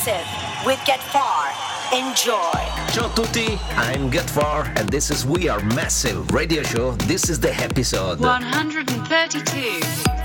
Massive with Get Far. Enjoy. Ciao a tutti, I'm Get Far and this is We Are Massive Radio Show. This is the episode 132.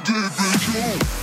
don't give wrong.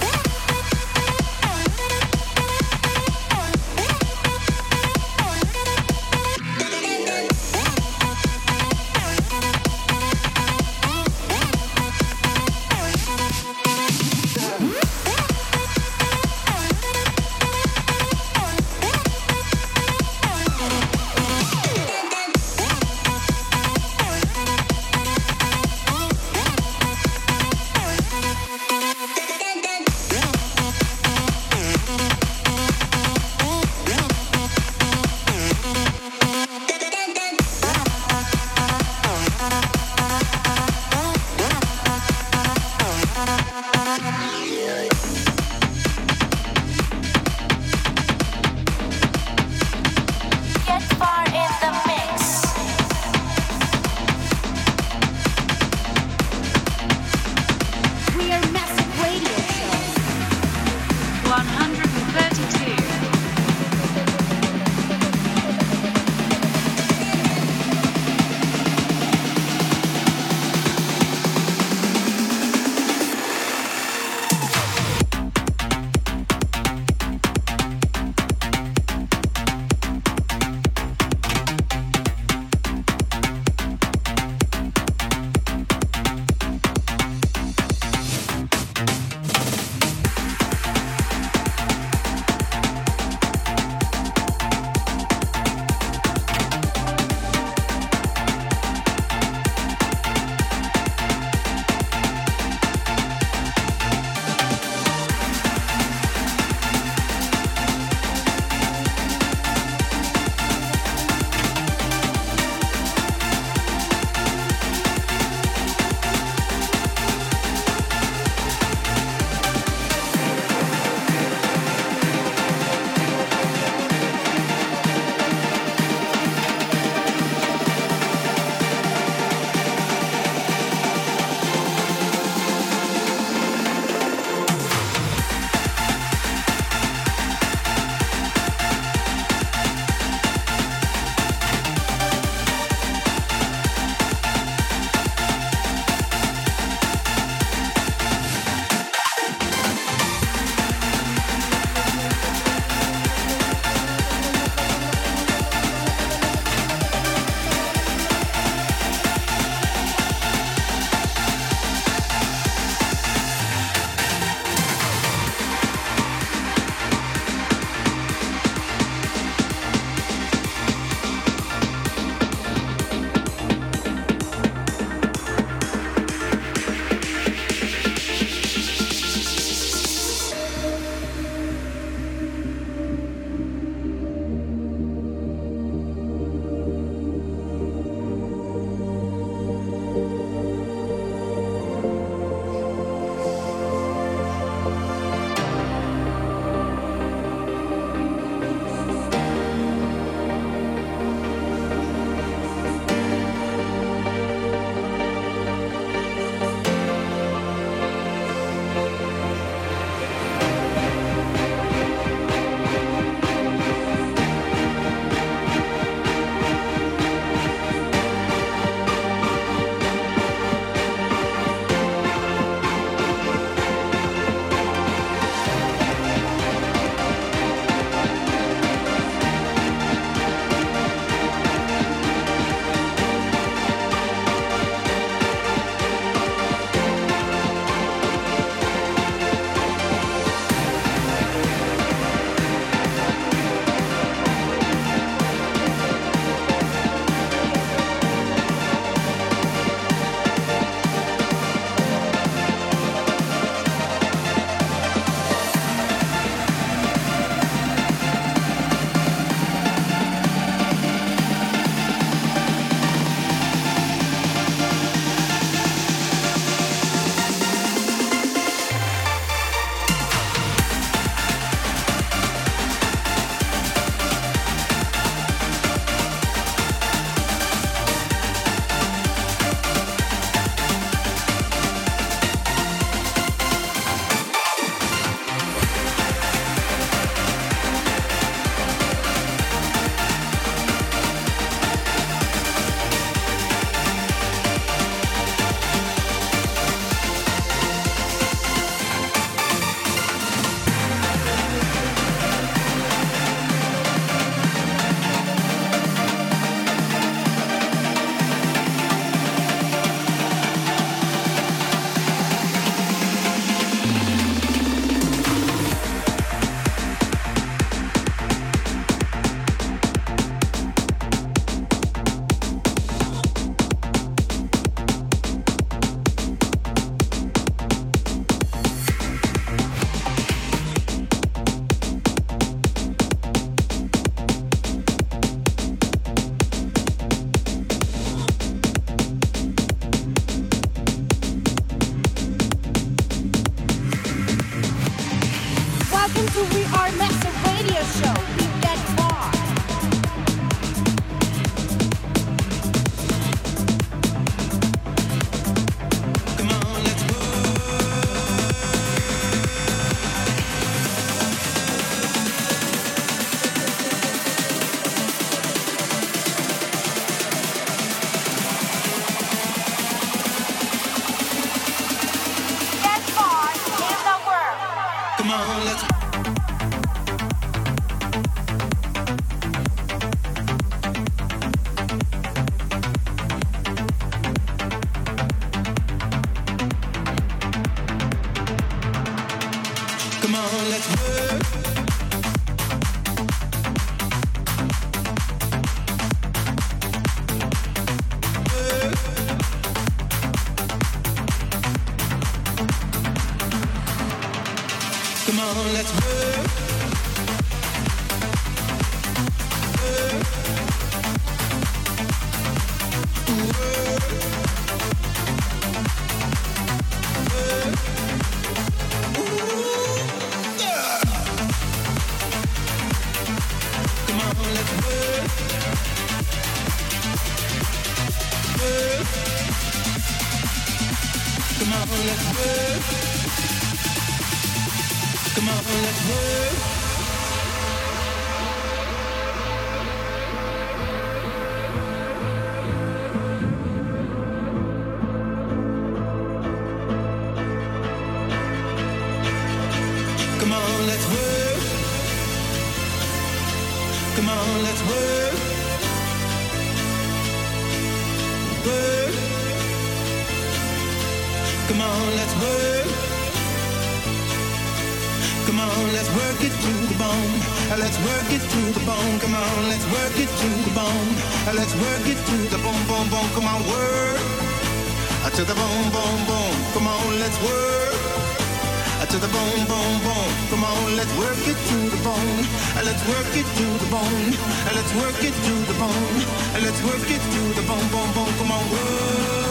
Come on, let's work. Come on, let's work. work it to the bone. Come on, let's work it to the bone. Let's work it to the bone, bone, bone. Come on, work uh, to the bone, bone, bone. Come on, let's work uh, to the bone, bone, bone. Come on, let's work it to the bone. Uh, let's work it to the bone. Let's work it to the bone. Let's work it to the bone, bone, bone. Come on, work.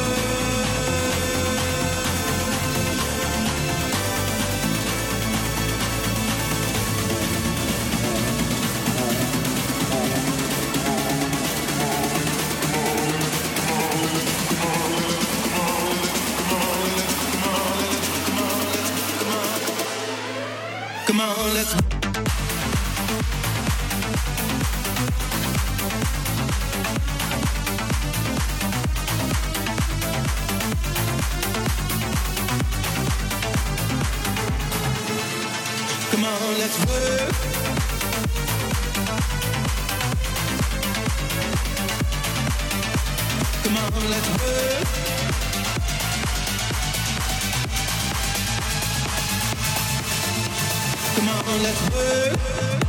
dans la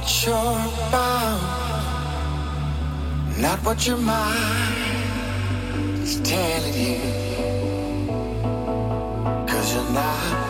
what you're about, not what your mind is telling you. Cause you're not.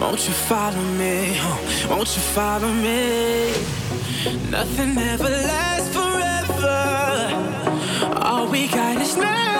Won't you follow me? Won't you follow me? Nothing ever lasts forever. All we got is now.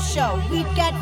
show. We get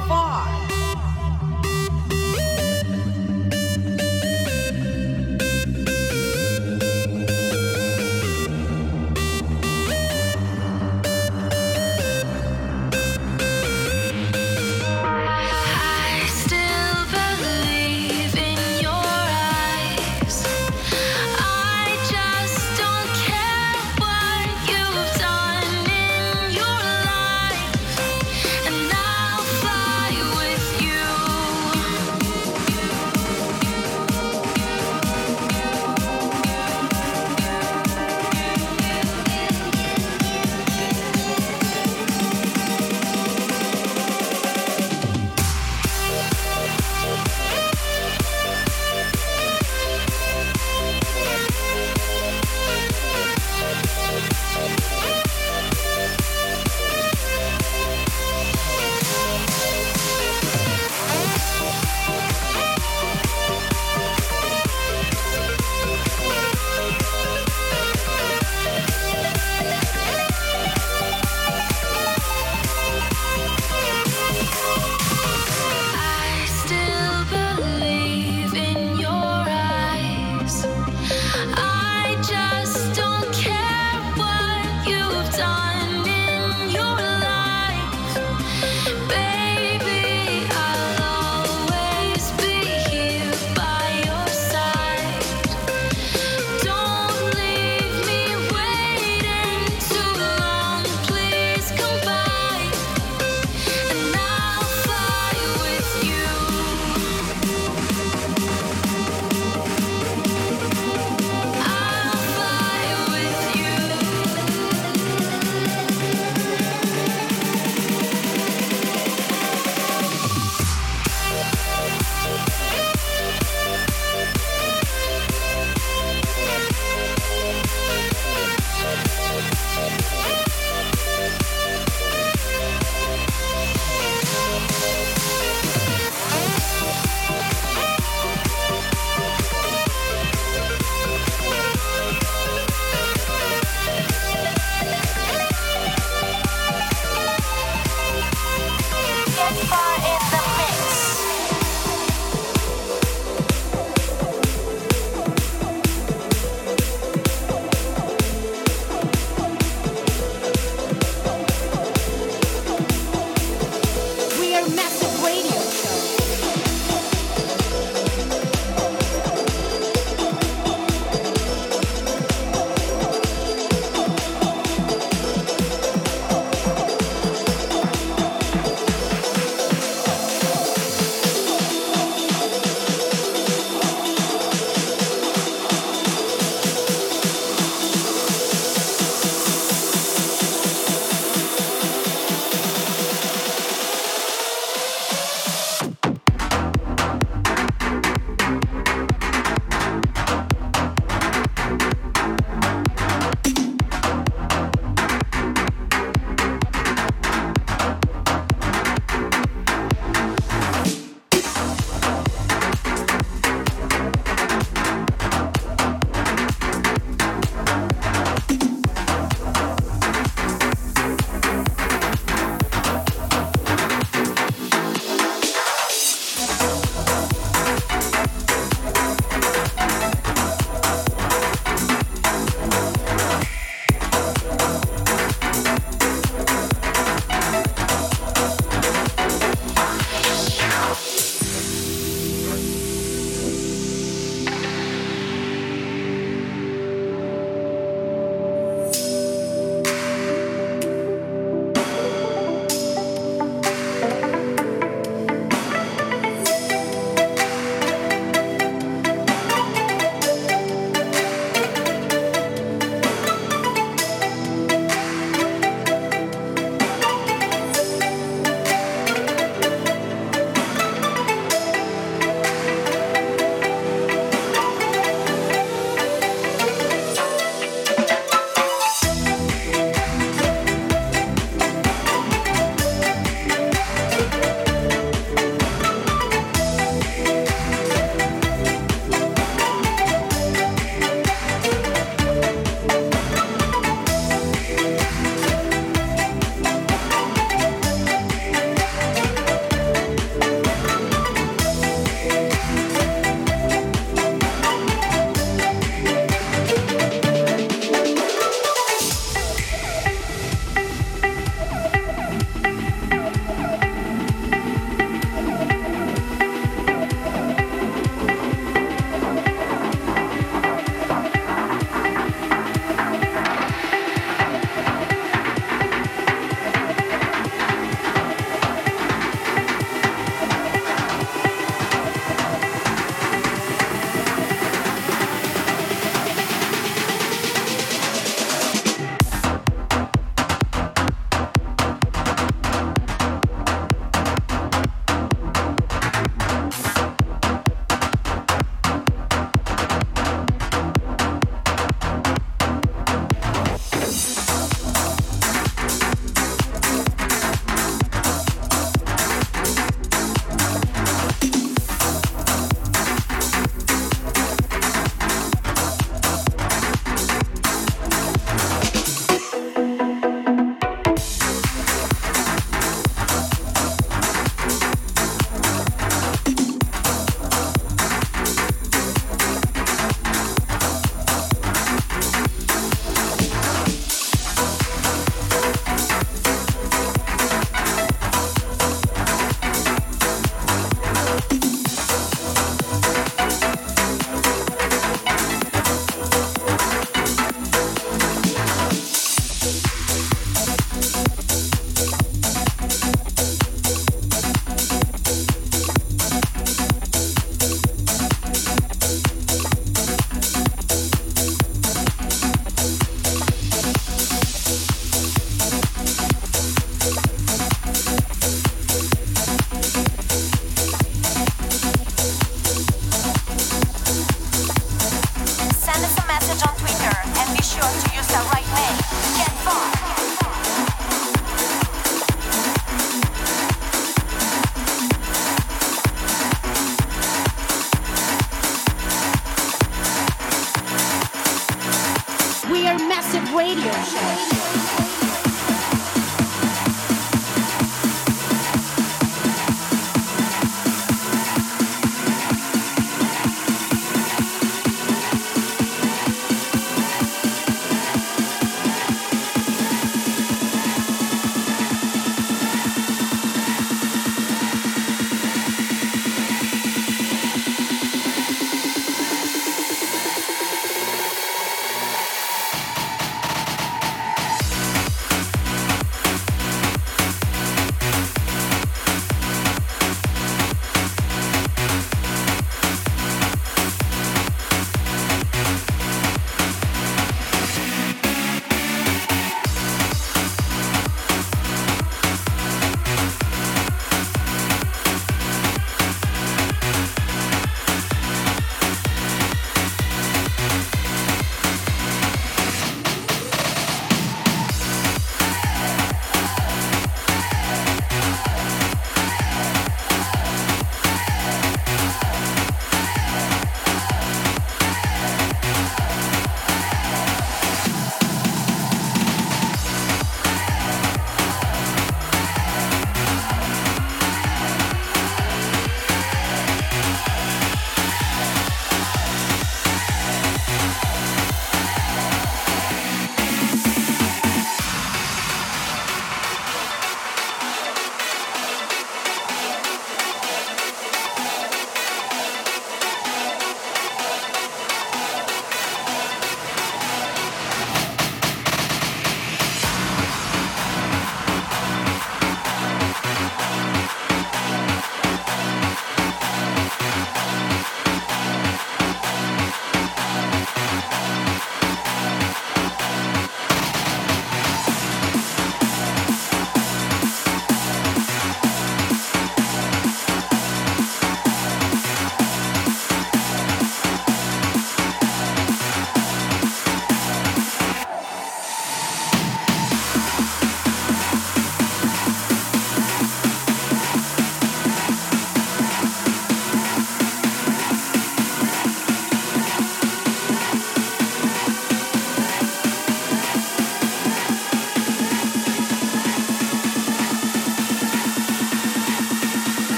Radio Show.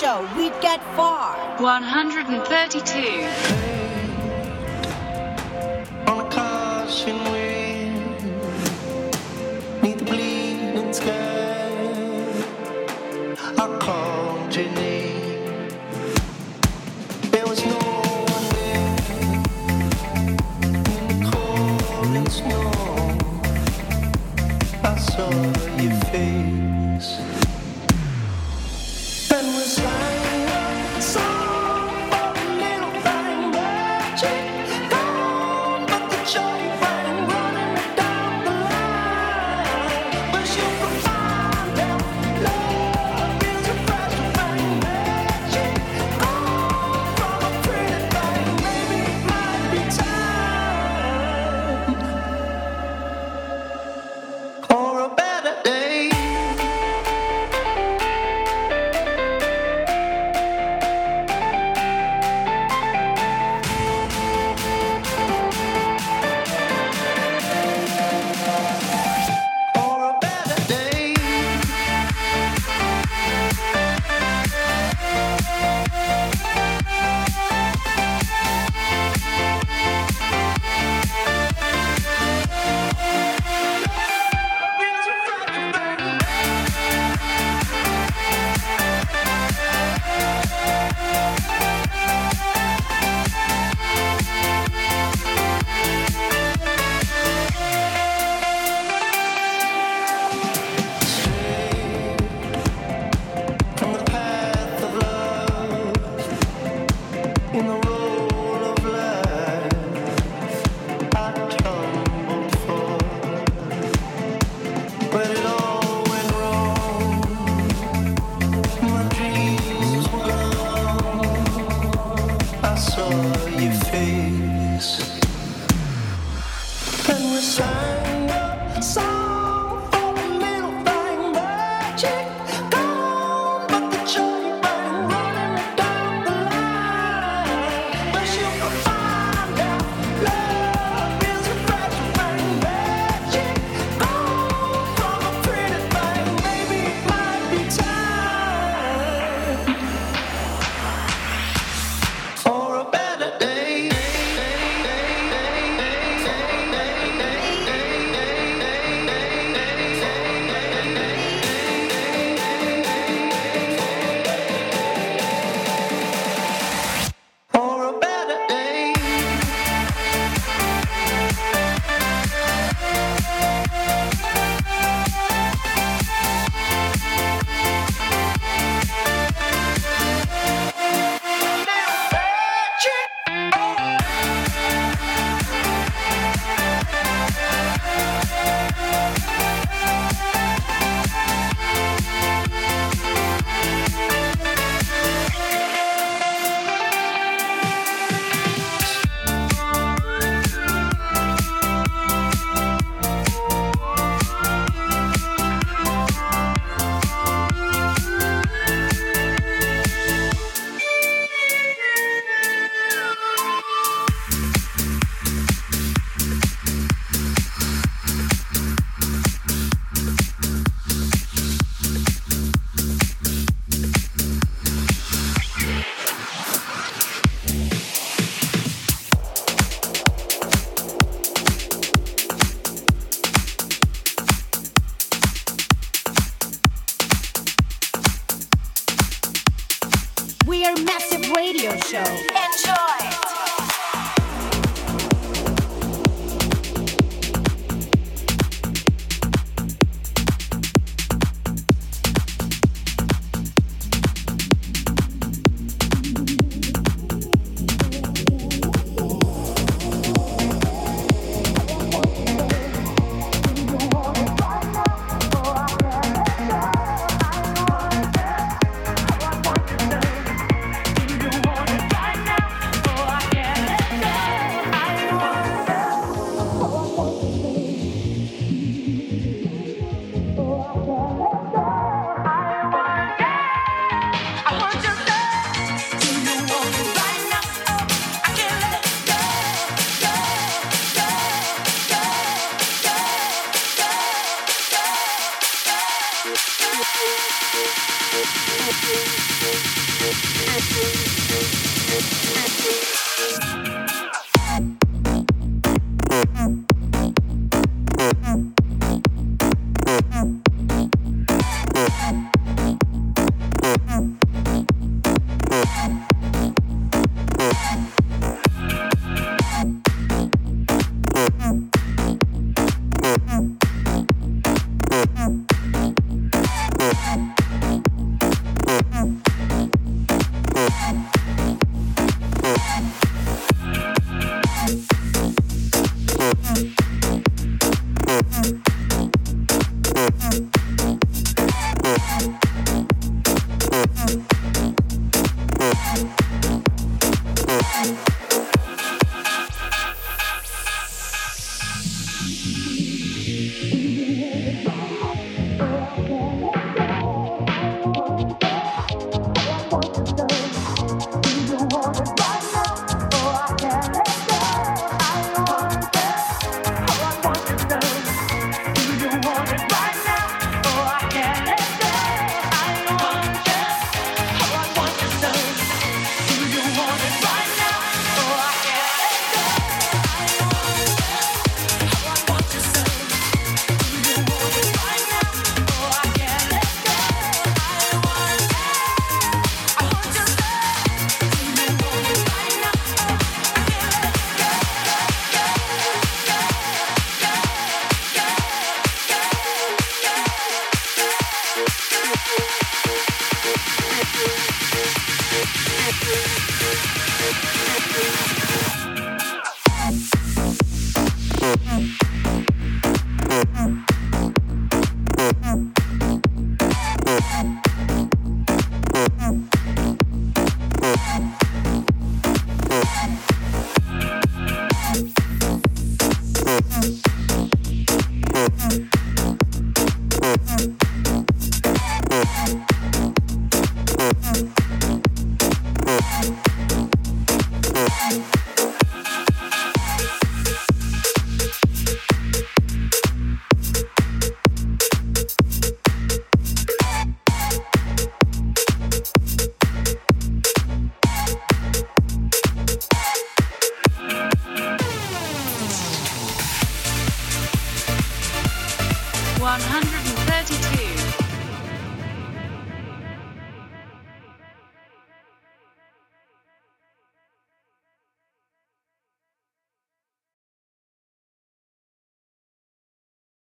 Show. we'd get far. 132.